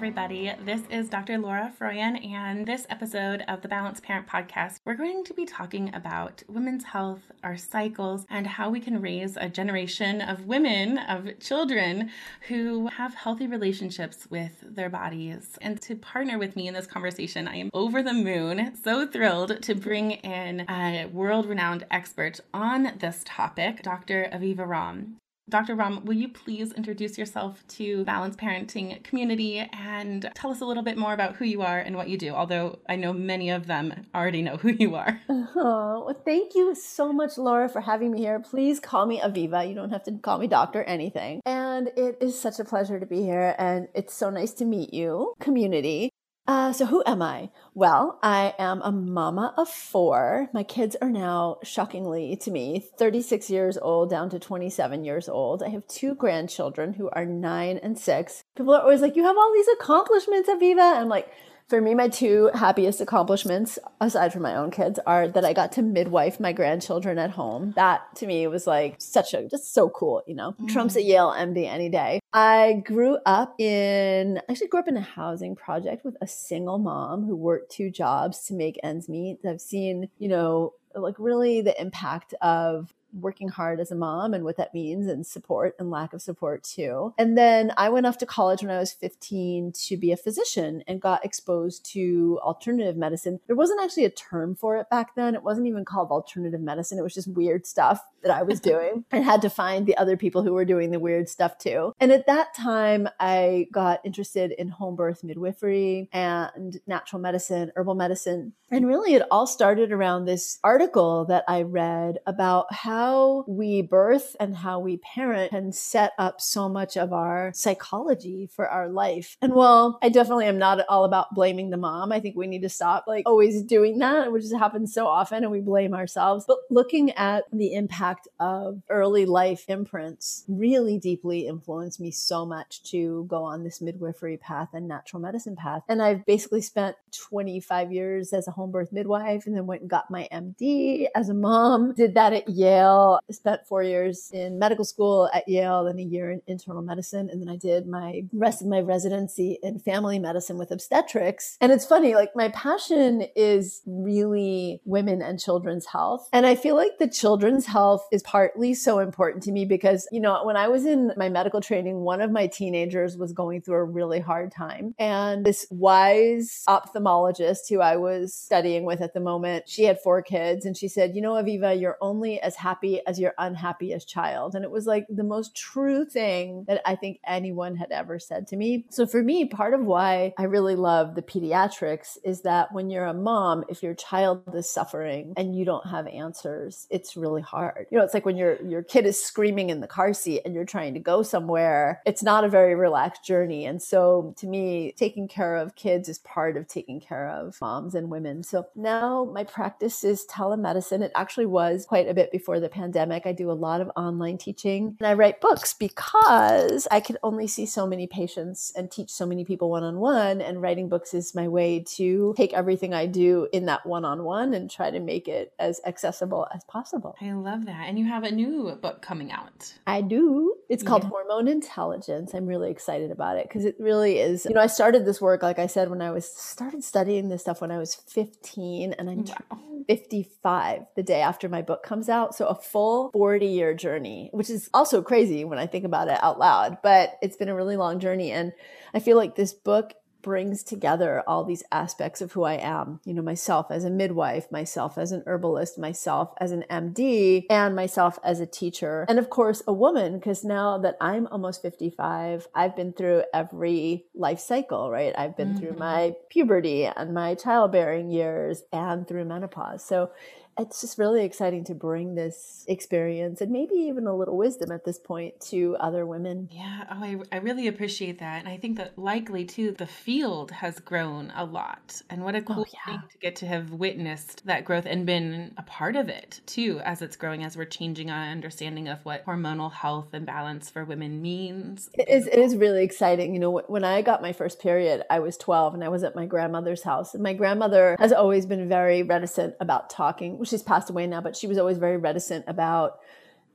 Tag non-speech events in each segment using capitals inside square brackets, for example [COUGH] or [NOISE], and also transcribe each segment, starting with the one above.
Everybody. This is Dr. Laura Froyen, and this episode of the Balanced Parent Podcast, we're going to be talking about women's health, our cycles, and how we can raise a generation of women, of children who have healthy relationships with their bodies. And to partner with me in this conversation, I am over the moon, so thrilled to bring in a world renowned expert on this topic, Dr. Aviva Romm. Dr. Romm, will you please introduce yourself to Balanced Parenting community and tell us a little bit more about who you are and what you do? Although I know many of them already know who you are. [LAUGHS] Oh, well, thank you so much, Laura, for having me here. Please call me Aviva. You don't have to call me doctor anything. And it is such a pleasure to be here. And it's so nice to meet you, community. Uh, so, who am I? Well, I am a mama of four. My kids are now, shockingly to me, 36 years old down to 27 years old. I have two grandchildren who are nine and six. People are always like, You have all these accomplishments, Aviva. I'm like, for me, my two happiest accomplishments, aside from my own kids, are that I got to midwife my grandchildren at home. That to me was like such a, just so cool, you know, mm-hmm. trumps a Yale MD any day. I grew up in, actually grew up in a housing project with a single mom who worked two jobs to make ends meet. I've seen, you know, like really the impact of working hard as a mom and what that means and support and lack of support too. And then I went off to college when I was 15 to be a physician and got exposed to alternative medicine. There wasn't actually a term for it back then. It wasn't even called alternative medicine. It was just weird stuff that I was [LAUGHS] doing and had to find the other people who were doing the weird stuff too. And at that time, I got interested in home birth midwifery and natural medicine, herbal medicine. And really, it all started around this article that I read about how how we birth and how we parent can set up so much of our psychology for our life. And while I definitely am not all about blaming the mom, I think we need to stop like always doing that, which happens so often and we blame ourselves. But looking at the impact of early life imprints really deeply influenced me so much to go on this midwifery path and natural medicine path. And I've basically spent 25 years as a home birth midwife and then went and got my MD as a mom, did that at Yale Yale, spent four years in medical school at Yale, then a year in internal medicine. And then I did my rest of my residency in family medicine with obstetrics. And it's funny, like my passion is really women and children's health. And I feel like the children's health is partly so important to me because, you know, when I was in my medical training, one of my teenagers was going through a really hard time. And this wise ophthalmologist who I was studying with at the moment, she had four kids. And she said, you know, Aviva, you're only as happy happy as your unhappiest child. And it was like the most true thing that I think anyone had ever said to me. So for me, part of why I really love the pediatrics is that when you're a mom, if your child is suffering and you don't have answers, it's really hard. You know, it's like when your your kid is screaming in the car seat and you're trying to go somewhere, it's not a very relaxed journey. And so to me, taking care of kids is part of taking care of moms and women. So now my practice is telemedicine. It actually was quite a bit before the pandemic. I do a lot of online teaching and I write books because I can only see so many patients and teach so many people one on one. And writing books is my way to take everything I do in that one on one and try to make it as accessible as possible. I love that. And you have a new book coming out. I do. It's called yeah. Hormone Intelligence. I'm really excited about it because it really is. You know, I started this work, like I said, when I was started studying this stuff when I was 15, and I'm wow. 55 the day after my book comes out. So a full 40 year journey, which is also crazy when I think about it out loud, but it's been a really long journey. And I feel like this book brings together all these aspects of who I am, you know, myself as a midwife, myself as an herbalist, myself as an MD, and myself as a teacher. And of course, a woman, because now that I'm almost 55, I've been through every life cycle, right? I've been mm-hmm. through my puberty and my childbearing years and through menopause. So it's just really exciting to bring this experience and maybe even a little wisdom at this point to other women. Yeah, oh, I, I really appreciate that. And I think that likely too, the field has grown a lot. And what a oh, cool oh, yeah. thing to get to have witnessed that growth and been a part of it too, as it's growing, as we're changing our understanding of what hormonal health and balance for women means. It is, it is really exciting. You know, when I got my first period, I was 12 and I was at my grandmother's house. And my grandmother has always been very reticent about talking she's passed away now, but she was always very reticent about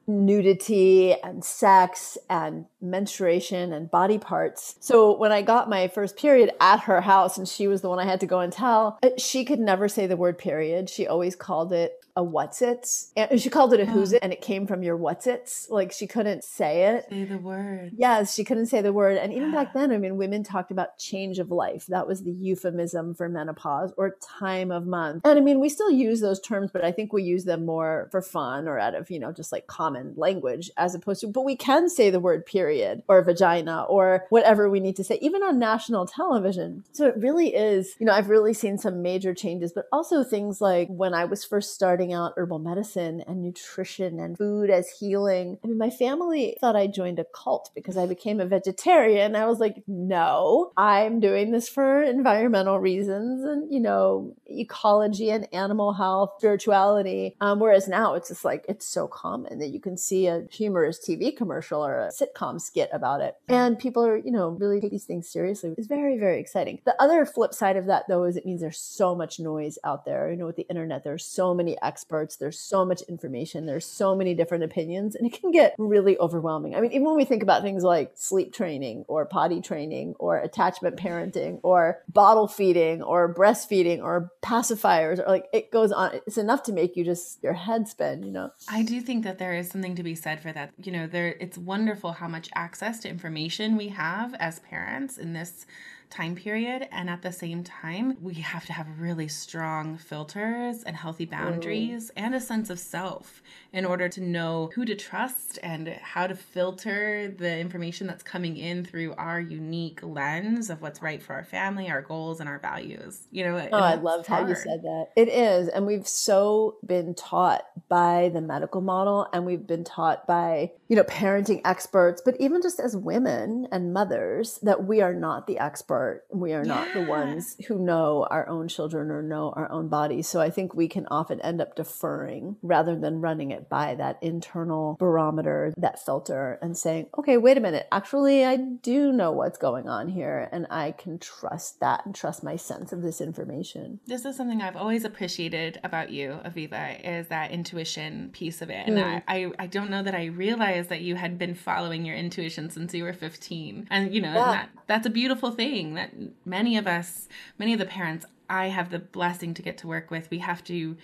nudity and sex and menstruation and body parts. So when I got my first period at her house and she was the one I had to go and tell, uh, she could never say the word period. She always called it a what's it. And she called it a who's uh. it, and it came from your what's it. Like she couldn't say it. Say the word. Yes, she couldn't say the word. And even back [GASPS] then, I mean, women talked about change of life. That was the euphemism for menopause or time of month. And I mean, we still use those terms, but I think we use them more for fun or out of, you know, just like common language as opposed to, but we can say the word period or vagina or whatever we need to say, even on national television. So it really is, you know, I've really seen some major changes, but also things like when I was first starting out herbal medicine and nutrition and food as healing. I mean, my family thought I joined a cult because I became a vegetarian. I was like, no, I'm doing this for environmental reasons and, you know, ecology and animal health, spirituality. Um, whereas now it's just like, it's so common that you can see a humorous TV commercial or a sitcom skit about it. And people are, you know, really take these things seriously. It's very, very exciting. The other flip side of that, though, is it means there's so much noise out there. You know, with the internet, there's so many experts, there's so much information, there's so many different opinions, and it can get really overwhelming. I mean, even when we think about things like sleep training or potty training or attachment parenting or bottle feeding or breastfeeding or pacifiers or like it goes on, it's enough to make you just your head spin, you know. I do think that there is something to be said for that. You know, there it's wonderful how much access to information we have as parents in this time period. And at the same time, we have to have really strong filters and healthy boundaries and a sense of self in order to know who to trust and how to filter the information that's coming in through our unique lens of what's right for our family, our goals, and our values. You know, oh, I loved hard. how you said that. It is. And we've so been taught by the medical model and we've been taught by, you know, parenting experts, but even just as women and mothers, that we are not the expert. We are yeah. not the ones who know our own children or know our own bodies. So I think we can often end up deferring rather than running it by that internal barometer, that filter, and saying, okay, wait a minute, actually, I do know what's going on here, and I can trust that and trust my sense of this information. This is something I've always appreciated about you, Aviva, is that intuition piece of it. And mm. I, I, I, don't know that I realized that you had been following your intuition since you were 15. And, you know, yeah. that, that's a beautiful thing that many of us, many of the parents I have the blessing to get to work with, we have to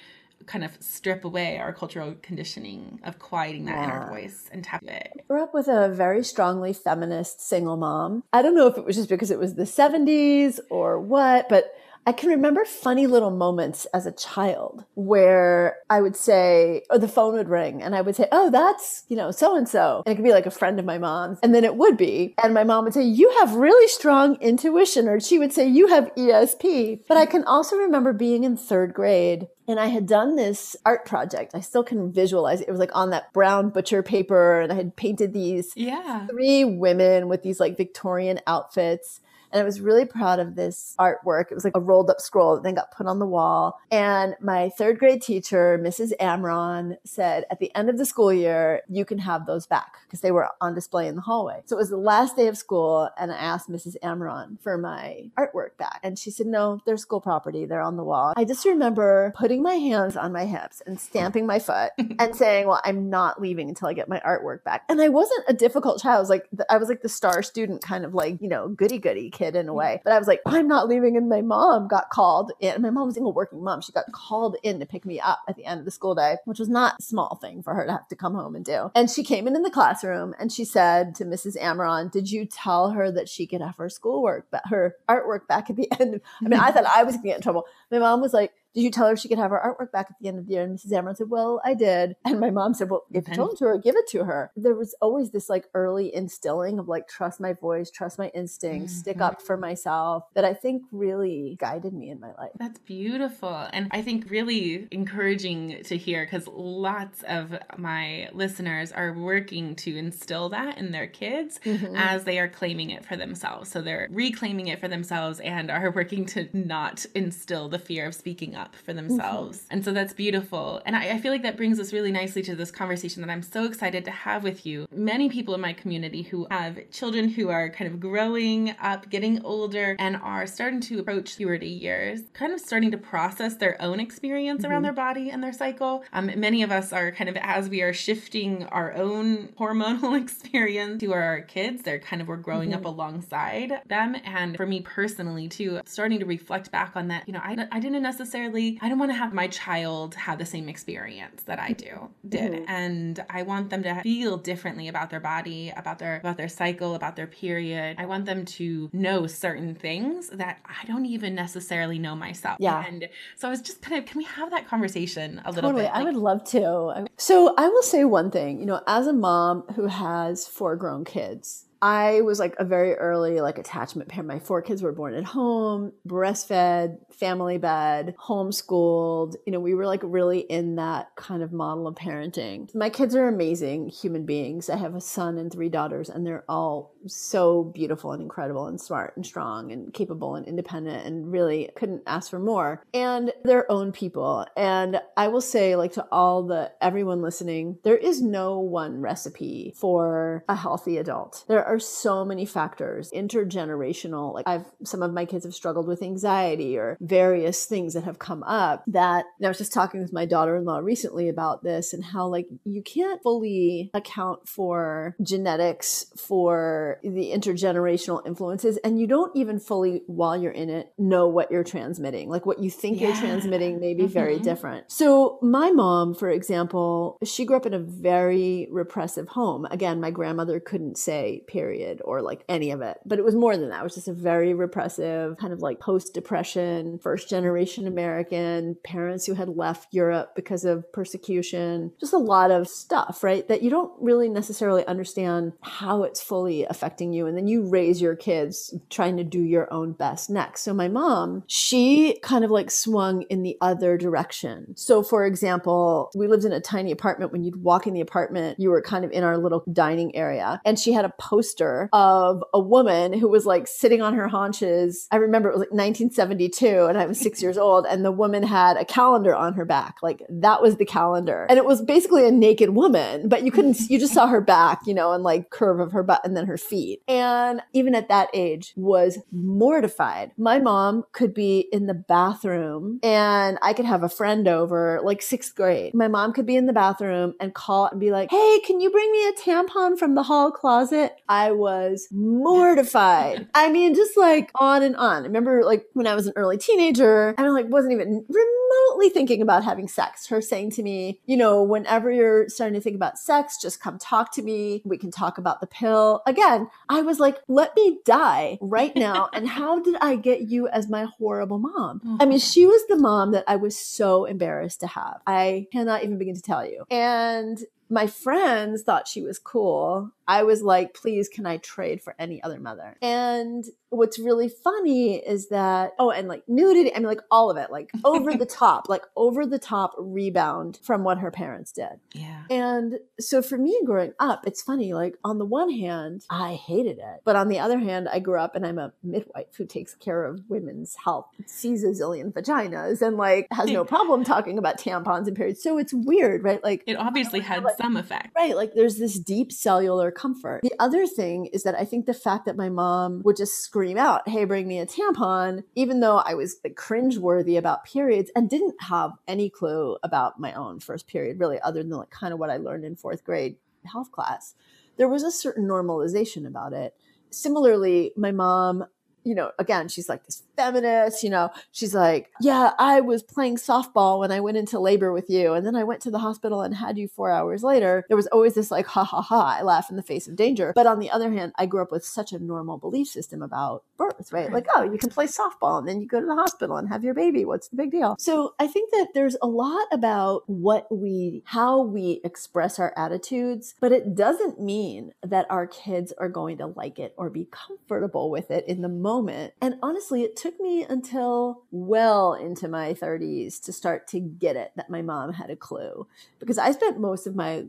kind of strip away our cultural conditioning of quieting that yeah. inner voice and tap it. I grew up with a very strongly feminist single mom. I don't know if it was just because it was the 70s or what, but I can remember funny little moments as a child where I would say, or the phone would ring and I would say, Oh, that's, you know, so and so. And it could be like a friend of my mom's. And then it would be. And my mom would say, You have really strong intuition. Or she would say, You have ESP. But I can also remember being in third grade and I had done this art project. I still can visualize it. It was like on that brown butcher paper, and I had painted these yeah. three women with these like Victorian outfits And I was really proud of this artwork. It was like a rolled up scroll that then got put on the wall. And my third grade teacher, Mrs. Amron, said at the end of the school year, you can have those back because they were on display in the hallway. So it was the last day of school. And I asked Mrs. Amron for my artwork back. And she said, no, they're school property. They're on the wall. I just remember putting my hands on my hips and stamping my foot [LAUGHS] and saying, well, I'm not leaving until I get my artwork back. And I wasn't a difficult child. I was like, I was like the star student kind of like, you know, goody goody kid in a mm. way. But I was like, I'm not leaving. And my mom got called in. My mom was a working mom. She got called in to pick me up at the end of the school day, which was not a small thing for her to have to come home and do. And she came in in the classroom and she said to Mrs. Amron, did you tell her that she could have her schoolwork, but her artwork back at the [LAUGHS] end? I mean, I thought I was going to get in trouble. My mom was like, did you tell her she could have her artwork back at the end of the year? And Mrs. Amron said, well, I did. [LAUGHS] And my mom said, well, if you told it to her, give it to her. There was always this like early instilling of like, trust my voice, trust my instincts, mm-hmm. stick up for myself that I think really guided me in my life. That's beautiful. And I think really encouraging to hear because lots of my listeners are working to instill that in their kids mm-hmm. as they are claiming it for themselves. So they're reclaiming it for themselves and are [LAUGHS] working to not instill the fear of speaking up up for themselves. Mm-hmm. And so that's beautiful. And I, I, feel like that brings us really nicely to this conversation that I'm so excited to have with you. Many people in my community who have children who are kind of growing up, getting older, and are starting to approach puberty years, kind of starting to process their own experience mm-hmm. around their body and their cycle. Um, many of us are kind of, as we are shifting our own [LAUGHS] hormonal [LAUGHS] experience to our kids, they're kind of, we're growing mm-hmm. up alongside them. And for me personally, too, starting to reflect back on that, you know, I, I didn't necessarily necessarily I don't want to have my child have the same experience that I do did. Mm-hmm. And I want them to feel differently about their body, about their about their cycle, about their period. I want them to know certain things that I don't even necessarily know myself. Yeah. And so I was just kind of can we have that conversation a little totally. bit? Like, I would love to. So I will say one thing, you know, as a mom who has four grown kids, I was like a very early like attachment parent. My four kids were born at home, breastfed, family bed, homeschooled. You know, we were like really in that kind of model of parenting. My kids are amazing human beings. I have a son and three daughters, and they're all so beautiful and incredible and smart and strong and capable and independent and really couldn't ask for more. And their own people. And I will say, like to all the everyone listening, there is no one recipe for a healthy adult. There are so many factors, intergenerational. Like I've some of my kids have struggled with anxiety or various things that have come up that I was just talking with my daughter-in-law recently about this and how like you can't fully account for genetics for the intergenerational influences and you don't even fully while you're in it know what you're transmitting. Like what you think yeah. you're transmitting may be mm-hmm. very different. So my mom, for example, she grew up in a very repressive home. Again, my grandmother couldn't say period or like any of it. But it was more than that. It was just a very repressive, kind of like post depression, first generation American, parents who had left Europe because of persecution, just a lot of stuff, right? That you don't really necessarily understand how it's fully affecting you. And then you raise your kids trying to do your own best next. So my mom, she kind of like swung in the other direction. So for example, we lived in a tiny apartment. When you'd walk in the apartment, you were kind of in our little dining area. And she had a post poster of a woman who was like sitting on her haunches. I remember it was like 1972 and I was six years old and the woman had a calendar on her back. Like that was the calendar. And it was basically a naked woman, but you couldn't, you just saw her back, you know, and like curve of her butt and then her feet. And even at that age was mortified. My mom could be in the bathroom and I could have a friend over like sixth grade. My mom could be in the bathroom and call and be like, Hey, can you bring me a tampon from the hall closet? Was mortified. [LAUGHS] I mean, just like on and on. I remember like when I was an early teenager, and I like wasn't even remotely thinking about having sex. Her saying to me, you know, whenever you're starting to think about sex, just come talk to me. We can talk about the pill. Again, I was like, let me die right now. [LAUGHS] and how did I get you as my horrible mom? I mean, mm-hmm. she was the mom that I was so embarrassed to have. I cannot even begin to tell you. And my friends thought she was cool. I was like, please, can I trade for any other mother? And what's really funny is that oh and like nudity i mean like all of it like [LAUGHS] over the top like over the top rebound from what her parents did. Yeah. And so for me growing up it's funny like on the one hand i hated it. But on the other hand i grew up and i'm a midwife who takes care of women's health sees a zillion vaginas and like has no [LAUGHS] problem talking about tampons and periods. So it's weird right? Like it obviously had like, some effect. Right like there's this deep cellular comfort the other thing is that i think the fact that my mom would just scream out, hey, bring me a tampon, even though I was like, cringeworthy about periods and didn't have any clue about my own first period, really, other than like kind of what I learned in fourth grade health class. There was a certain normalization about it. Similarly, my mom you know, again, she's like this feminist, you know, she's like, yeah, I was playing softball when I went into labor with you. And then I went to the hospital and had you four hours later. There was always this like, ha ha ha, I laugh in the face of danger. But on the other hand, I grew up with such a normal belief system about birth, right? Like, oh, you can play softball and then you go to the hospital and have your baby. What's the big deal? So I think that there's a lot about what we, how we express our attitudes, but it doesn't mean that our kids are going to like it or be comfortable with it in the moment moment. And honestly, it took me until well into my 30s to start to get it that my mom had a clue because I spent most of my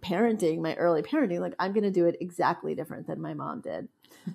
parenting, my early parenting, like I'm going to do it exactly different than my mom did.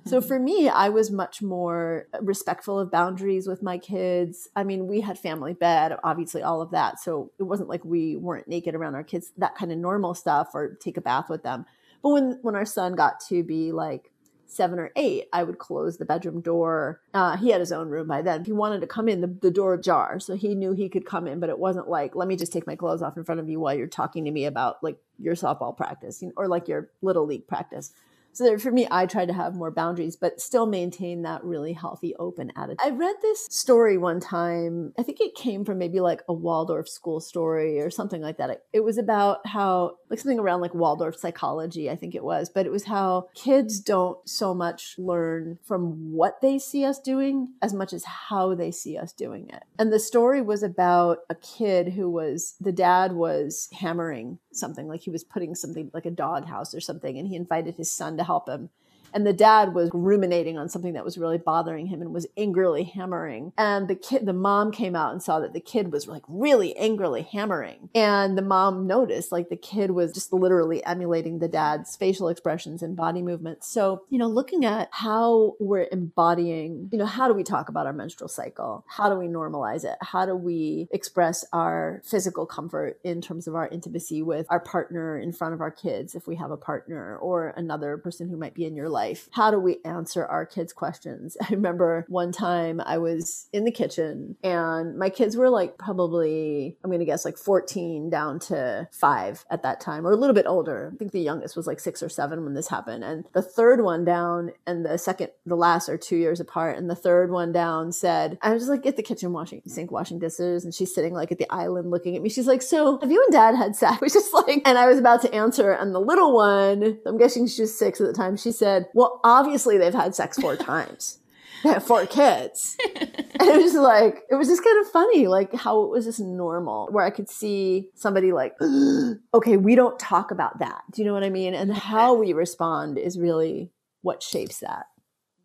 so [LAUGHS] for me, I was much more respectful of boundaries with my kids. I mean, we had family bed, obviously all of that. So it wasn't like we weren't naked around our kids, that kind of normal stuff or take a bath with them. But when when our son got to be like seven or eight, I would close the bedroom door. Uh, he had his own room by then. If he wanted to come in, the, the door ajar. So he knew he could come in, but it wasn't like, let me just take my clothes off in front of you while you're talking to me about like your softball practice or like your little league practice. So for me, I tried to have more boundaries, but still maintain that really healthy, open attitude. I read this story one time. I think it came from maybe like a Waldorf school story or something like that. It was about how, like something around like Waldorf psychology, I think it was, but it was how kids don't so much learn from what they see us doing as much as how they see us doing it. And the story was about a kid who was, the dad was hammering something like he was putting something like a doghouse or something and he invited his son to help him and the dad was ruminating on something that was really bothering him and was angrily hammering. And the kid the mom came out and saw that the kid was like really angrily hammering. And the mom noticed like the kid was just literally emulating the dad's facial expressions and body movements. So you know looking at how we're embodying you know how do we talk about our menstrual cycle? How do we normalize it? How do we express our physical comfort in terms of our intimacy with our partner in front of our kids if we have a partner or another person who might be in your life life. How do we answer our kids' questions? [LAUGHS] I remember one time I was in the kitchen and my kids were like probably, I'm going to guess like 14 down to five at that time, or a little bit older. I think the youngest was like six or seven when this happened. And the third one down and the second, the last are two years apart. And the third one down said, I was just like at the kitchen washing, sink washing dishes. And she's sitting like at the island looking at me. She's like, So have you and dad had sex? [LAUGHS] Which is like, and I was about to answer. And the little one, I'm guessing she was six at the time, she said, well, obviously they've had sex four [LAUGHS] times. They have four kids. and it was like, it was just kind of funny, like how it was just normal, where I could see somebody like, [GASPS] okay, we don't talk about that. Do you know what I mean? And how we respond is really what shapes that.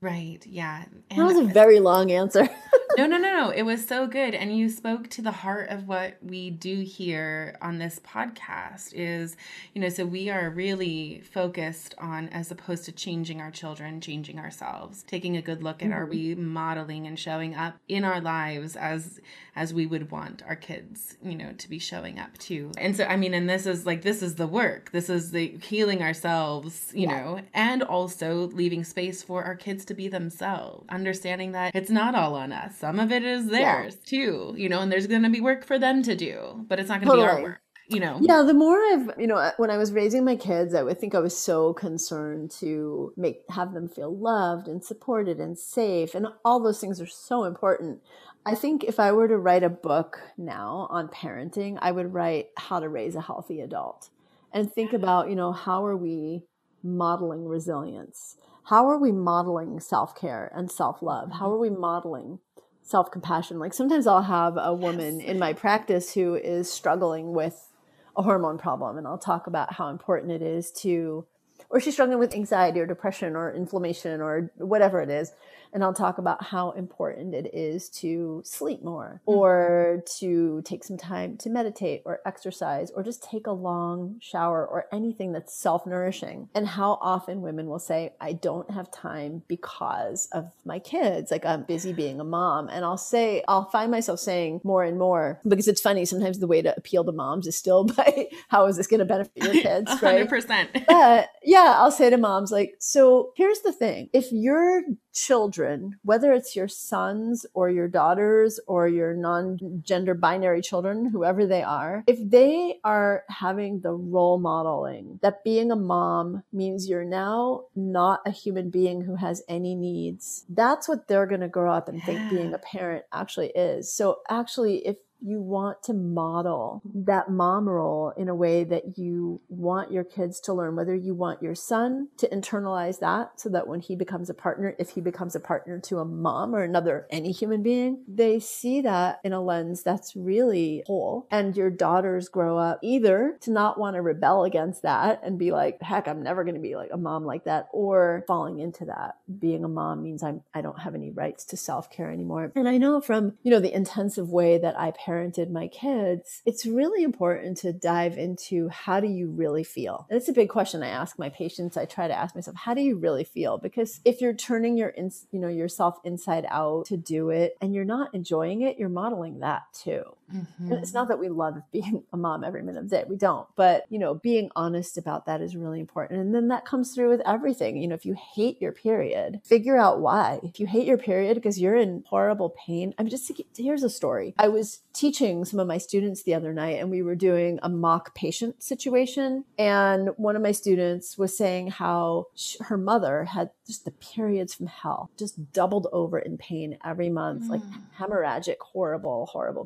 Right. Yeah. And that was a very long answer. [LAUGHS] no, no, no, no. It was so good. And you spoke to the heart of what we do here on this podcast is, you know, so we are really focused on, as opposed to changing our children, changing ourselves, taking a good look at mm-hmm. are we modeling and showing up in our lives as as we would want our kids, you know, to be showing up too. And so, I mean, and this is like, this is the work. This is the healing ourselves, you yeah. know, and also leaving space for our kids to be themselves, understanding that it's not all on us. Some of it is theirs yeah. too, you know, and there's going to be work for them to do, but it's not going to totally. be our work you know yeah the more i've you know when i was raising my kids i would think i was so concerned to make have them feel loved and supported and safe and all those things are so important I think if I were to write a book now on parenting, I would write how to raise a healthy adult and think about, you know, how are we modeling resilience? How are we modeling self care and self love? How mm-hmm. are we modeling self compassion? Like sometimes I'll have a woman in my practice who is struggling with a hormone problem, and I'll talk about how important it is to or she's struggling with anxiety or depression or inflammation or whatever it is and I'll talk about how important it is to sleep more mm-hmm. or to take some time to meditate or exercise or just take a long shower or anything that's self nourishing. And how often women will say, I don't have time because of my kids. Like I'm busy being a mom. And I'll say, I'll find myself saying more and more because it's funny. Sometimes the way to appeal to moms is still [LAUGHS] by how is this going to benefit your [LAUGHS] kids? 100%. Right? But yeah, I'll say to moms, like, so here's the thing if your children, whether it's your sons or your daughters or your non gender binary children, whoever they are, if they are having the role modeling that being a mom means you're now not a human being who has any needs, that's what they're going to grow up and think being a parent actually is. So, actually, if you want to model that mom role in a way that you want your kids to learn, whether you want your son to internalize that so that when he becomes a partner, if he becomes a partner to a mom or another, any human being, they see that in a lens that's really whole. And your daughters grow up either to not want to rebel against that and be like, heck, I'm never going to be like a mom like that, or falling into that. Being a mom means I'm, I don't have any rights to self care anymore. And I know from, you know, the intensive way that I parented my kids, it's really important to dive into how do you really feel? It's a big question I ask my patients. I try to ask myself, how do you really feel? Because if you're turning your, in, you know, yourself inside out to do it and you're not enjoying it, you're modeling that too. Mm-hmm. And it's not that we love [LAUGHS] being a mom every minute of the day. We don't. But, you know, being honest about that is really important. And then that comes through with everything. You know, if you hate your period, figure out why. If you hate your period because you're in horrible pain, I'm just, here's a story. I was teaching some of my students the other night and we were doing a mock patient situation. And one of my students was saying how she, her mother had just the periods from hell, just doubled over in pain every month, mm. like hemorrhagic, horrible, horrible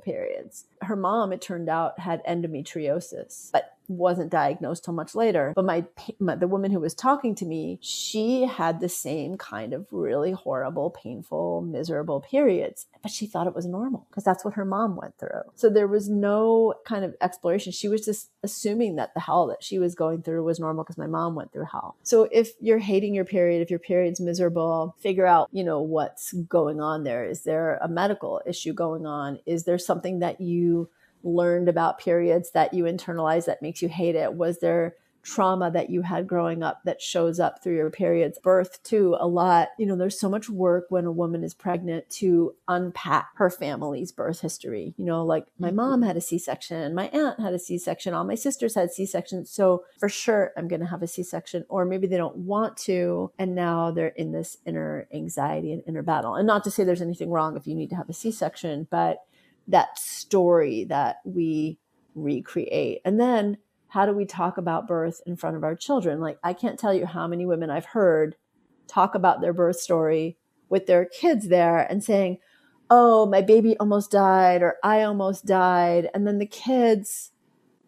periods. Her mom, it turned out, had endometriosis, but wasn't diagnosed till much later. But my, my, the woman who was talking to me, she had the same kind of really horrible, painful, miserable periods, but she thought it was normal because that's what her mom went through. So there was no kind of exploration. She was just assuming that the hell that she was going through was normal because my mom went through hell. So if you're hating your period, if your period's miserable, figure out, you know, what's going on there. Is there a medical issue going on? Is there something that you learned about periods that you internalize that makes you hate it? Was there trauma that you had growing up that shows up through your periods? Birth too a lot. You know there's so much work when a woman is pregnant to unpack her family's birth history. You know like my mm-hmm. mom had a c-section my aunt had a c-section all my sisters had c-sections. So for sure i'm going to have a c-section or maybe they don't want to and now they're in this inner anxiety and inner battle. And not to say there's anything wrong if you need to have a c-section but that story that we recreate. And then how do we talk about birth in front of our children? Like, I can't tell you how many women I've heard talk about their birth story with their kids there and saying, Oh, my baby almost died, or I almost died. And then the kids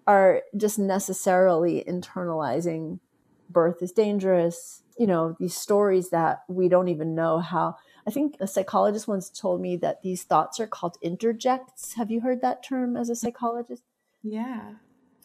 are just necessarily internalizing birth is dangerous. You know, these stories that we don't even know how I think a psychologist once told me that these thoughts are called introjects. Have you heard that term as a psychologist? Yeah.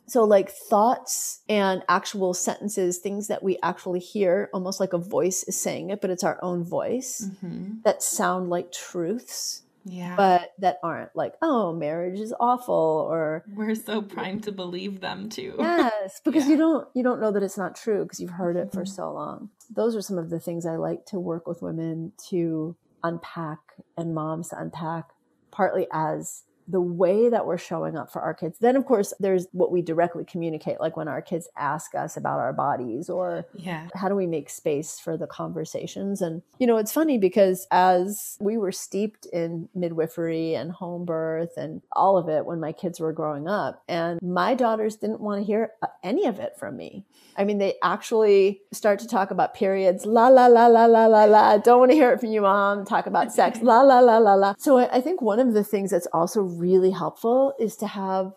So, like thoughts and actual sentences, things that we actually hear, almost like a voice is saying it, but it's our own voice mm-hmm. that sound like truths. Yeah. But that aren't like, oh, marriage is awful or we're so primed to believe them too. Yes, [LAUGHS] because yeah. you don't you don't know that it's not true because you've heard it for mm-hmm. so long. Those are some of the things I like to work with women to unpack and moms to unpack partly as the way that we're showing up for our kids. Then, of course, there's what we directly communicate, like when our kids ask us about our bodies or yeah. how do we make space for the conversations. And, you know, it's funny because as we were steeped in midwifery and home birth and all of it when my kids were growing up, and my daughters didn't want to hear uh, any of it from me. I mean, they actually start to talk about periods, la, la, la, la, la, la, la. Don't want to hear it from you, mom. Talk about sex, la, la, la, la, la. So I think one of the things that's also really helpful is to have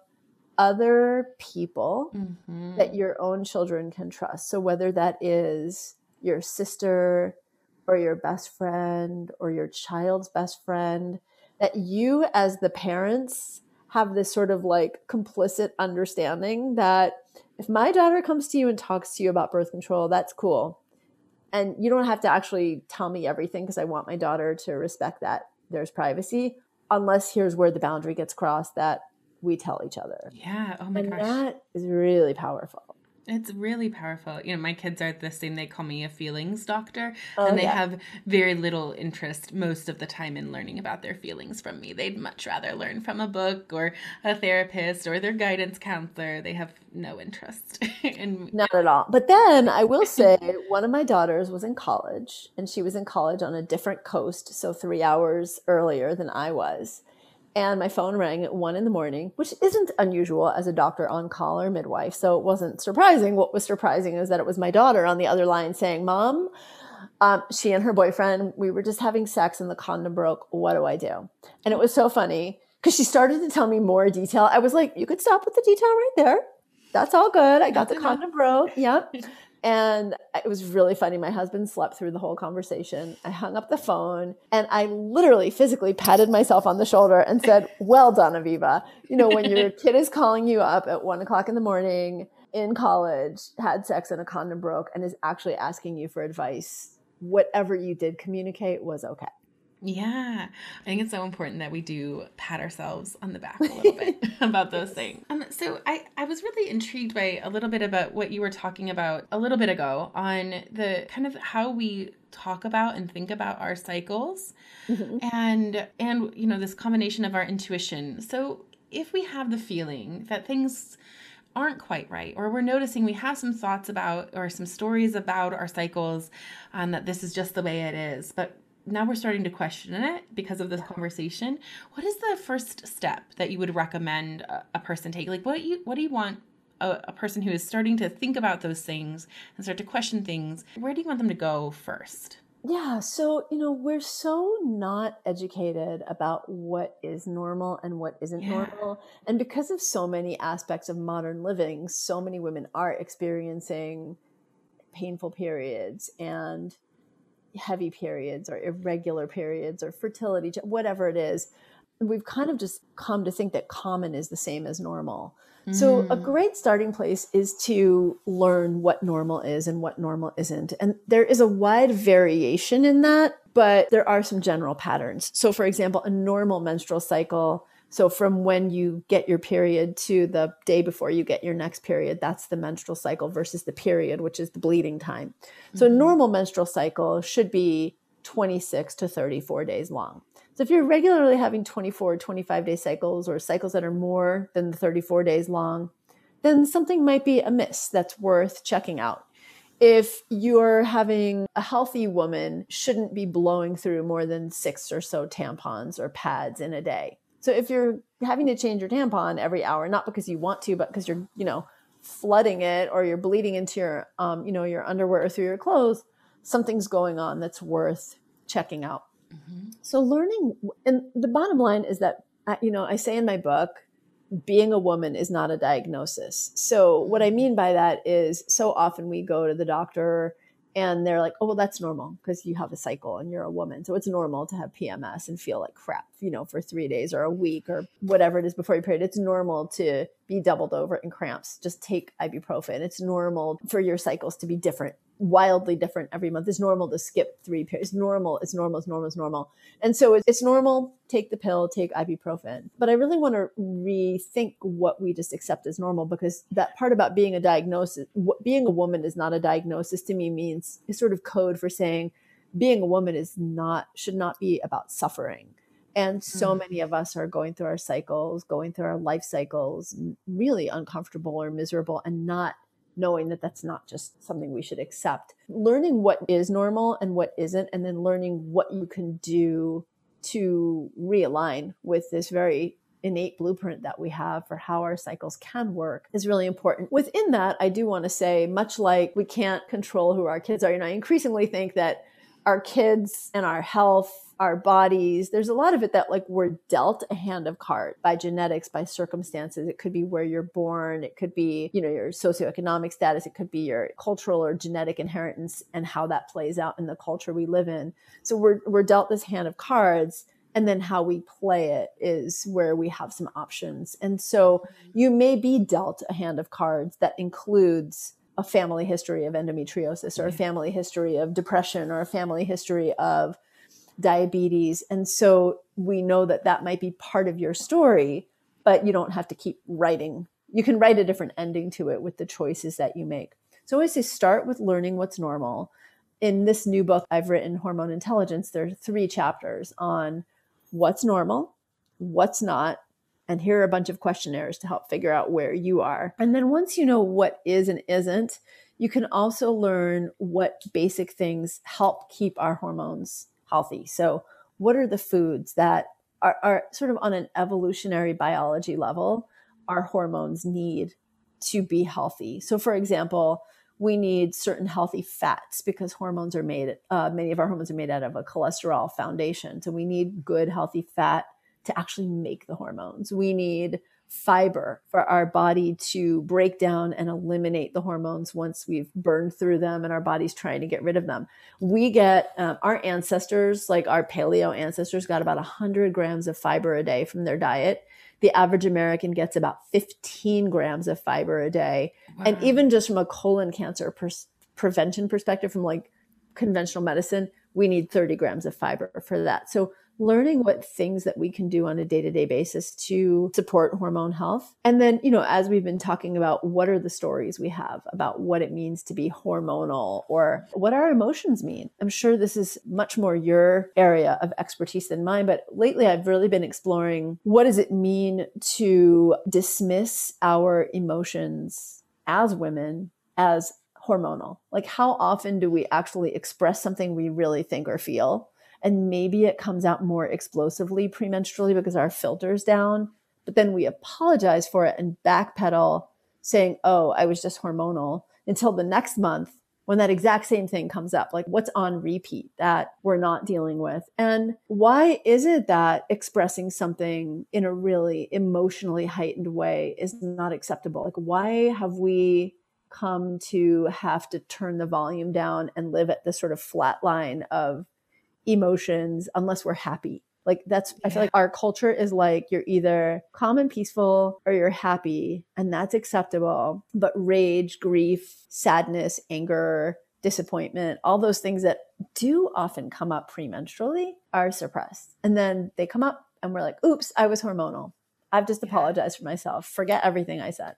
other people mm-hmm. that your own children can trust. So whether that is your sister or your best friend or your child's best friend, that you as the parents have this sort of like complicit understanding that if my daughter comes to you and talks to you about birth control, that's cool. And you don't have to actually tell me everything because I want my daughter to respect that there's privacy, unless here's where the boundary gets crossed that we tell each other. Yeah. Oh my gosh. and gosh. That is really powerful. It's really powerful. You know, my kids are the same. They call me a feelings doctor, Oh, and they yeah. have very little interest most of the time in learning about their feelings from me. They'd much rather learn from a book or a therapist or their guidance counselor. They have no interest [LAUGHS] in. Not at all. But then I will [LAUGHS] say one of my daughters was in college and she was in college on a different coast, so three hours earlier than I was. And my phone rang at one in the morning, which isn't unusual as a doctor on call or midwife. So it wasn't surprising. What was surprising is that it was my daughter on the other line saying, Mom, um, she and her boyfriend, we were just having sex and the condom broke. What do I do? And it was so funny because she started to tell me more detail. I was like, You could stop with the detail right there. That's all good. I got the condom broke. Yep. [LAUGHS] And it was really funny. My husband slept through the whole conversation. I hung up the phone and I literally physically patted myself on the shoulder and said, [LAUGHS] Well done, Aviva. You know, when your kid is calling you up at one o'clock in the morning in college, had sex and a condom broke, and is actually asking you for advice, whatever you did communicate was okay. Yeah, I think it's so important that we do pat ourselves on the back a little bit [LAUGHS] about those things. Um, so I, I was really intrigued by a little bit about what you were talking about a little bit ago on the kind of how we talk about and think about our cycles and and you know this combination of our intuition. So if we have the feeling that things aren't quite right or we're noticing we have some thoughts about or some stories about our cycles um, that this is just the way it is but now we're starting to question it because of this conversation what is the first step that you would recommend a, a person take like what do you what do you want a, a person who is starting to think about those things and start to question things where do you want them to go first Yeah, so you know, we're so not educated about what is normal and what isn't Yeah. normal. And because of so many aspects of modern living, so many women are experiencing painful periods and heavy periods or irregular periods or fertility, whatever it is. We've kind of just come to think that common is the same as normal. So, a Mm. great starting place is to learn what normal is and what normal isn't. And there is a wide variation in that, but there are some general patterns. So, for example, a normal menstrual cycle. So, from when you get your period to the day before you get your next period, that's the menstrual cycle versus the period, which is the bleeding time. So, a Mhm. normal menstrual cycle should be 26 to 34 days long. So if you're regularly having 24, 25 day cycles or cycles that are more than the 34 days long, then something might be amiss that's worth checking out. If you're having a healthy woman shouldn't be blowing through more than six or so tampons or pads in a day. So if you're having to change your tampon every hour, not because you want to, but because you're, you know, flooding it or you're bleeding into your, um, you know, your underwear or through your clothes, something's going on that's worth checking out. Mhm. So learning, and the bottom line is that uh, you know I say in my book, being a woman is not a diagnosis. So what I mean by that is, so often we go to the doctor and they're like, "Oh, well, that's normal because you have a cycle and you're a woman, so it's normal to have PMS and feel like crap, you know, for three days or a week or whatever it is before your period. It's normal to be doubled over in cramps. Just take ibuprofen. It's normal for your cycles to be different." Wildly different every month. It's normal to skip three periods. It's normal. It's normal. It's normal. It's normal. And so it's, it's normal. Take the pill. Take ibuprofen. But I really want to rethink what we just accept as normal because that part about being a diagnosis, being a woman is not a diagnosis to me means is sort of code for saying being a woman is not should not be about suffering. And so Mhm. many of us are going through our cycles, going through our life cycles, really uncomfortable or miserable, and not knowing that that's not just something we should accept. Learning what is normal and what isn't, and then learning what you can do to realign with this very innate blueprint that we have for how our cycles can work is really important. Within that, I do want to say, much like we can't control who our kids are, you know, I increasingly think that our kids and our health our bodies. There's a lot of it that like we're dealt a hand of cards by genetics by circumstances. It could be where you're born. It could be you know your socioeconomic status. It could be your cultural or genetic inheritance and how that plays out in the culture we live in. So we're we're dealt this hand of cards and then how we play it is where we have some options. And so mm-hmm. you may be dealt a hand of cards that includes a family history of endometriosis or a family history of depression or a family history of diabetes. And so we know that that might be part of your story, but you don't have to keep writing. You can write a different ending to it with the choices that you make. So I always say start with learning what's normal. In this new book I've written, Hormone Intelligence, there are three chapters on what's normal, what's not, and here are a bunch of questionnaires to help figure out where you are. And then once you know what is and isn't, you can also learn what basic things help keep our hormones healthy. So, what are the foods that are, are sort of on an evolutionary biology level our hormones need to be healthy? So, for example, we need certain healthy fats because hormones are made, uh, many of our hormones are made out of a cholesterol foundation. So, we need good, healthy fat to actually make the hormones. We need fiber for our body to break down and eliminate the hormones once we've burned through them and our body's trying to get rid of them. We get um, our ancestors, like our paleo ancestors, got about 100 grams of fiber a day from their diet. The average American gets about 15 grams of fiber a day. Wow. And even just from a colon cancer pers- prevention perspective, from like conventional medicine, we need 30 grams of fiber for that. So learning what things that we can do on a day-to-day basis to support hormone health. And then you know as we've been talking about what are the stories we have about what it means to be hormonal or what our emotions mean? I'm sure this is much more your area of expertise than mine but lately i've really been exploring what does it mean to dismiss our emotions as women as hormonal? Like how often do we actually express something we really think or feel and maybe it comes out more explosively premenstrually because our filter's down but then we apologize for it and backpedal saying oh i was just hormonal until the next month when that exact same thing comes up like what's on repeat that we're not dealing with? And why is it that expressing something in a really emotionally heightened way is not acceptable? Like why have we come to have to turn the volume down and live at this sort of flat line of emotions unless we're happy. Like that's yeah. I feel like our culture is like you're either calm and peaceful or you're happy and that's acceptable. But rage, grief, sadness, anger, disappointment, all those things that do often come up premenstrually are suppressed. And then they come up and we're like, oops, I was hormonal. I've just yeah. apologized for myself. Forget everything I said.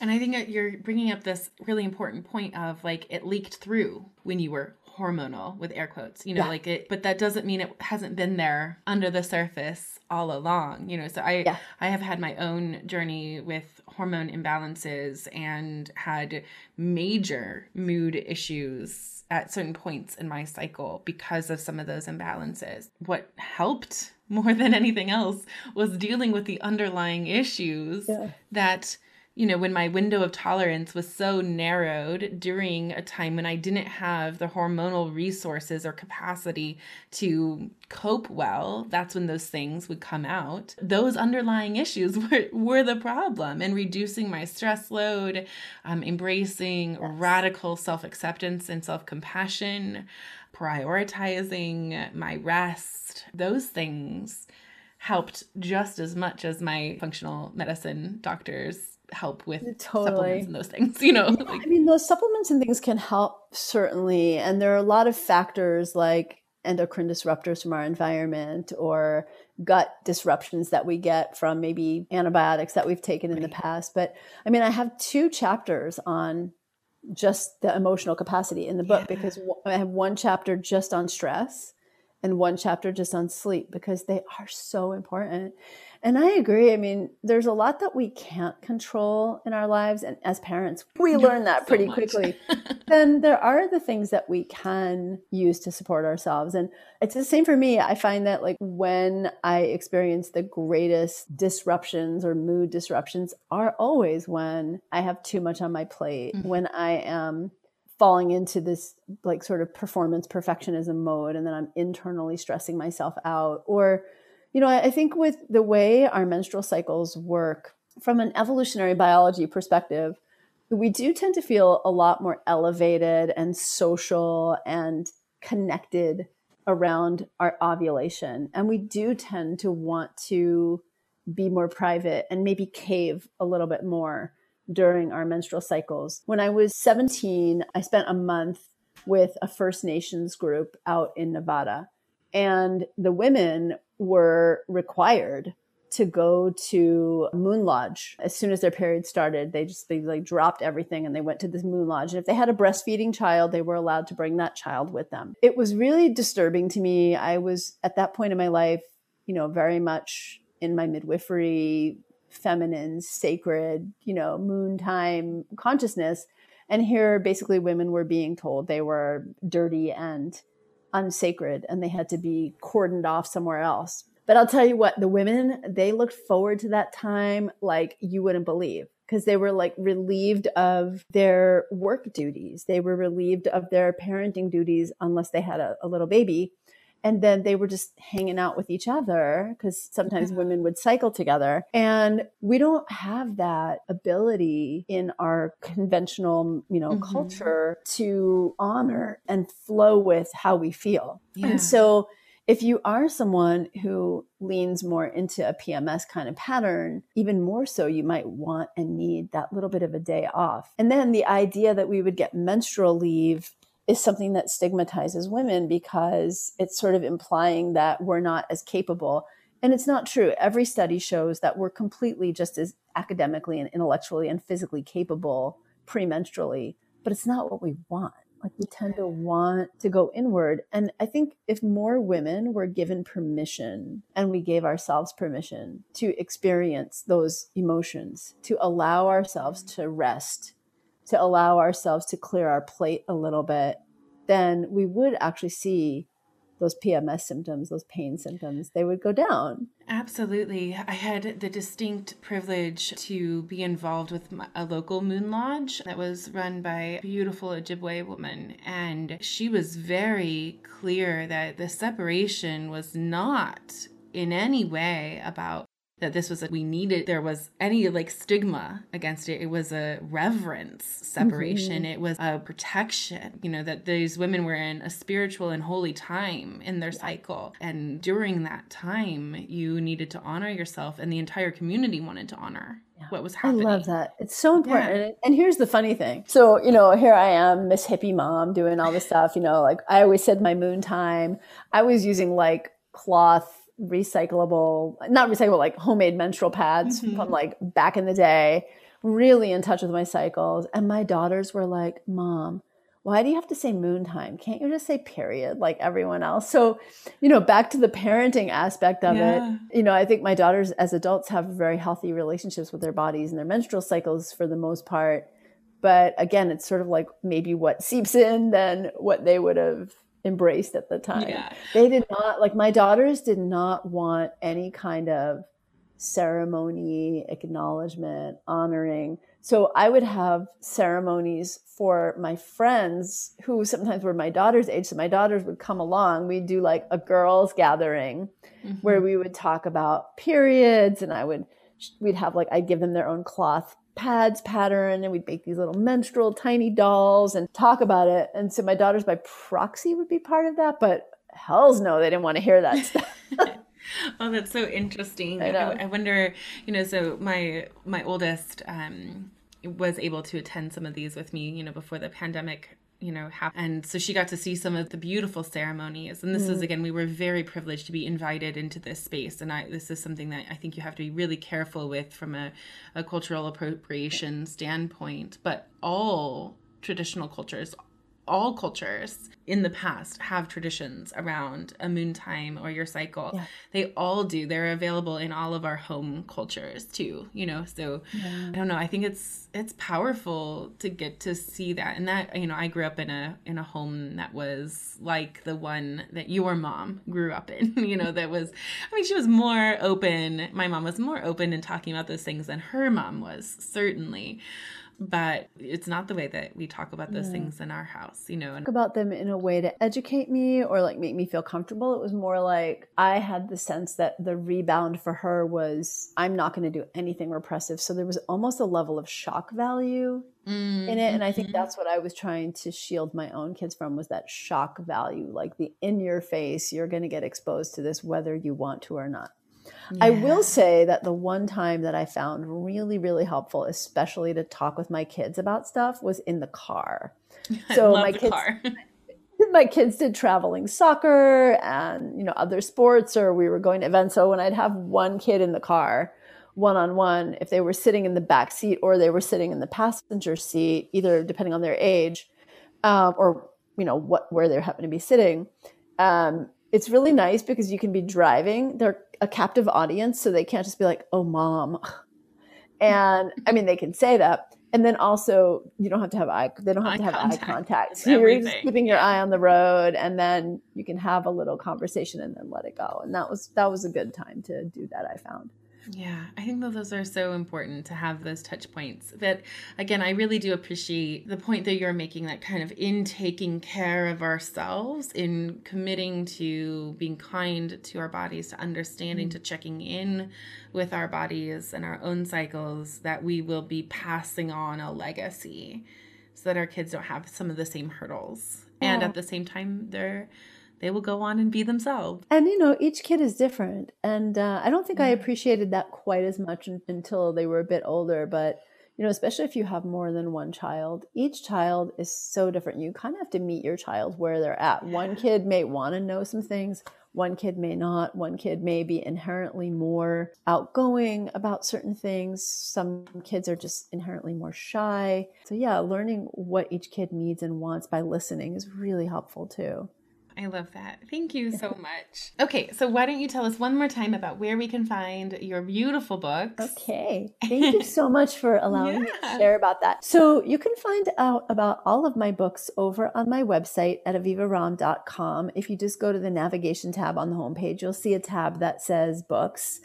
And I think you're bringing up this really important point of like it leaked through when you were hormonal with air quotes you know yeah. like it but that doesn't mean it hasn't been there under the surface all along you know so i yeah. i have had my own journey with hormone imbalances and had major mood issues at certain points in my cycle because of some of those imbalances what helped [LAUGHS] more than anything else was dealing with the underlying issues yeah. that you know, when my window of tolerance was so narrowed during a time when I didn't have the hormonal resources or capacity to cope well, that's when those things would come out. Those underlying issues [LAUGHS] were, were the problem. And reducing my stress load, um, embracing radical self acceptance and self compassion, prioritizing my rest, those things helped just as much as my functional medicine doctors help with totally. supplements and those things [LAUGHS] you know yeah, like, i mean those supplements and things can help certainly and there are a lot of factors like endocrine disruptors from our environment or gut disruptions that we get from maybe antibiotics that we've taken in the past but i mean i have two chapters on just the emotional capacity in the book yeah. because i have one chapter just on stress and one chapter just on sleep because they are so important and I agree. I mean, there's a lot that we can't control in our lives. And as parents, we learn that pretty so quickly. [LAUGHS] then there are the things that we can use to support ourselves. And it's the same for me. I find that like when I experience the greatest disruptions or mood disruptions are always when I have too much on my plate, mm-hmm. when I am falling into this like sort of performance perfectionism mode and then I'm internally stressing myself out or you know, I think with the way our menstrual cycles work from an evolutionary biology perspective, we do tend to feel a lot more elevated and social and connected around our ovulation. And we do tend to want to be more private and maybe cave a little bit more during our menstrual cycles. When I was 17, I spent a month with a First Nations group out in Nevada. And the women were required to go to Moon Lodge as soon as their period started. They just they like dropped everything and they went to this Moon Lodge. And if they had a breastfeeding child, they were allowed to bring that child with them. It was really disturbing to me. I was at that point in my life, you know, very much in my midwifery, feminine, sacred, you know, moon time consciousness. And here basically women were being told they were dirty and unsacred and they had to be cordoned off somewhere else but I'll tell you what, the women, they looked forward to that time like you wouldn't believe because they were like relieved of their work duties. They were relieved of their parenting duties unless they had a, a little baby. And then they were just hanging out with each other because sometimes mm-hmm. women would cycle together. And we don't have that ability in our conventional, you know, mm-hmm. culture to honor and flow with how we feel. Yeah. And so if you are someone who leans more into a PMS kind of pattern, even more so, you might want and need that little bit of a day off. And then the idea that we would get menstrual leave is something that stigmatizes women because it's sort of implying that we're not as capable. And it's not true. Every study shows that we're completely just as academically and intellectually and physically capable premenstrually, but it's not what we want like we tend to want to go inward and i think if more women were given permission and we gave ourselves permission to experience those emotions to allow ourselves to rest to allow ourselves to clear our plate a little bit then we would actually see those PMS symptoms, those pain symptoms, they would go down. Absolutely. I had the distinct privilege to be involved with a local moon lodge that was run by a beautiful Ojibwe woman. And she was very clear that the separation was not in any way about that this was a, we needed there was any like stigma against it it was a reverence separation mm-hmm. it was a protection you know that these women were in a spiritual and holy time in their yeah. cycle and during that time you needed to honor yourself and the entire community wanted to honor yeah. what was happening. I love that. It's so important. Yeah. And here's the funny thing. So, you know, here I am, Miss Hippie Mom, doing all this stuff. You know, like I always said my moon time. I was using like cloth recyclable, not recyclable, like homemade menstrual pads mm-hmm. from like back in the day, really in touch with my cycles. And my daughters were like, Mom, why do you have to say moon time? Can't you just say period like everyone else? So, you know, back to the parenting aspect of yeah. it, you know, I think my daughters as adults have very healthy relationships with their bodies and their menstrual cycles for the most part. But again, it's sort of like maybe what seeps in than what they would have embraced at the time. Yeah. They did not like my daughters did not want any kind of ceremony, acknowledgement, honoring. So I would have ceremonies for my friends who sometimes were my daughter's age. So my daughters would come along. We'd do like a girls' gathering mm-hmm. where we would talk about periods and I would we'd have like I'd give them their own cloth pads pattern and we'd make these little menstrual tiny dolls and talk about it. And so my daughters by proxy would be part of that, but hells no, they didn't want to hear that [LAUGHS] stuff. [LAUGHS] oh, that's so interesting. I, I, I, wonder, you know, so my my oldest um was able to attend some of these with me, you know, before the pandemic you know happen. and so she got to see some of the beautiful ceremonies and this mm. is again we were very privileged to be invited into this space and i this is something that i think you have to be really careful with from a, a cultural appropriation standpoint but all traditional cultures all cultures in the past have traditions around a moon time or your cycle. Yeah. They all do. They're available in all of our home cultures too, you know. So yeah. I don't know. I think it's it's powerful to get to see that. And that, you know, I grew up in a in a home that was like the one that your mom grew up in, [LAUGHS] you know, that was I mean, she was more open. My mom was more open in talking about those things than her mom was, certainly but it's not the way that we talk about those yeah. things in our house, you know. And talk about them in a way to educate me or like make me feel comfortable. It was more like I had the sense that the rebound for her was I'm not going to do anything repressive. So there was almost a level of shock value mm-hmm. in it and I think mm-hmm. that's what I was trying to shield my own kids from was that shock value, like the in your face, you're going to get exposed to this whether you want to or not. Yeah. I will say that the one time that I found really, really helpful, especially to talk with my kids about stuff, was in the car. [LAUGHS] So my kids, [LAUGHS] my kids did traveling soccer and you know other sports, or we were going to events. So when I'd have one kid in the car, one on one, if they were sitting in the back seat or they were sitting in the passenger seat, either depending on their age, um, or you know what where they happen to be sitting. Um, it's really nice because you can be driving. They're a captive audience, so they can't just be like, "Oh, mom," [LAUGHS] and I mean they can say that, and then also you don't have to have eye. They don't have eye to have contact eye contact. So [LAUGHS] you're just keeping your eye on the road, and then you can have a little conversation and then let it go. And that was that was a good time to do that. I found. Yeah, I think that those are so important to have those touch points. But again, I really do appreciate the point that you're making that kind of in taking care of ourselves, in committing to being kind to our bodies, to understanding, mm-hmm. to checking in with our bodies and our own cycles, that we will be passing on a legacy so that our kids don't have some of the same hurdles. Yeah. And at the same time, they're they will go on and be themselves. And you know, each kid is different, and uh, I don't think I appreciated that quite as much until they were a bit older. But you know, especially if you have more than one child, each child is so different. You kind of have to meet your child where they're at. One kid may want to know some things. One kid may not. One kid may be inherently more outgoing about certain things. Some kids are just inherently more shy. So, yeah, learning what each kid needs and wants by listening is really helpful too. I love that. Thank you so [LAUGHS] much. Okay, so why don't you tell us one more time about where we can find your beautiful books? Okay. Thank you so [LAUGHS] much for allowing yeah. me to share about that. So you can find out about all of my books over on my website at avivaromm.com. If you just go to the navigation tab on the homepage, you'll see a tab that says books.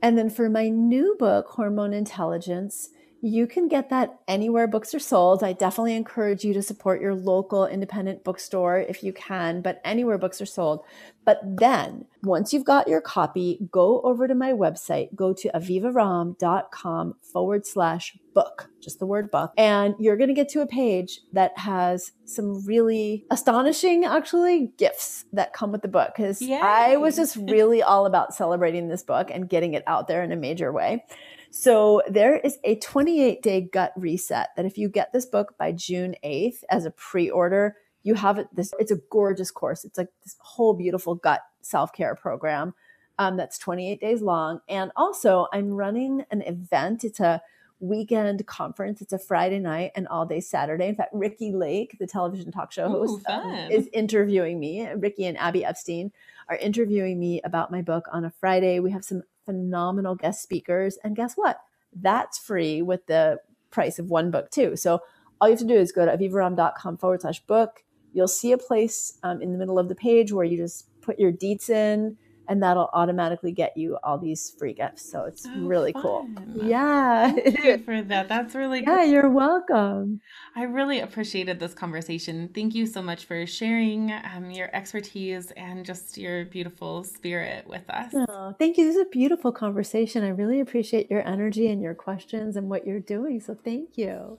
And then for my new book, Hormone Intelligence, you can get that anywhere books are sold. I definitely encourage you to support your local independent bookstore if you can, but anywhere books are sold. But then, once you've got your copy, go over to my website, go to avivaromm.com forward slash book, just the word book, and you're going to get to a page that has some really astonishing, actually, gifts that come with the book. Because I was just really all about celebrating this book and getting it out there in a major way. So there is a 28 day gut reset that if you get this book by June 8th as a pre order, you have it. This it's a gorgeous course. It's like this whole beautiful gut self care program um, that's 28 days long. And also, I'm running an event. It's a weekend conference. It's a Friday night and all day Saturday. In fact, Ricki Lake, the television talk show host, Ooh, um, is interviewing me. Ricki and Abby Epstein are interviewing me about my book on a Friday. We have some phenomenal guest speakers. And guess what? That's free with the price of one book, too. So all you have to do is go to avivaromm.com forward slash book. You'll see a place um, in the middle of the page where you just put your deets in and that'll automatically get you all these free gifts. So it's oh, really fun. cool. Yeah. Thank you [LAUGHS] for that. That's really Yeah, cool. you're welcome. I really appreciated this conversation. Thank you so much for sharing um, your expertise and just your beautiful spirit with us. Oh, thank you. This is a beautiful conversation. I really appreciate your energy and your questions and what you're doing. So thank you.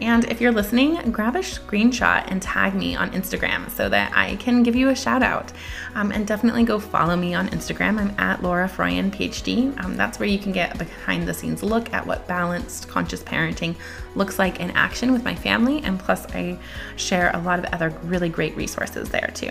And if you're listening, grab a screenshot and tag me on Instagram so that I can give you a shout out. Um, and definitely go follow me on Instagram. I'm at Laura Froyen, PhD. Um, that's where you can get a behind the scenes look at what balanced conscious parenting looks like in action with my family. And plus, I share a lot of other really great resources there too.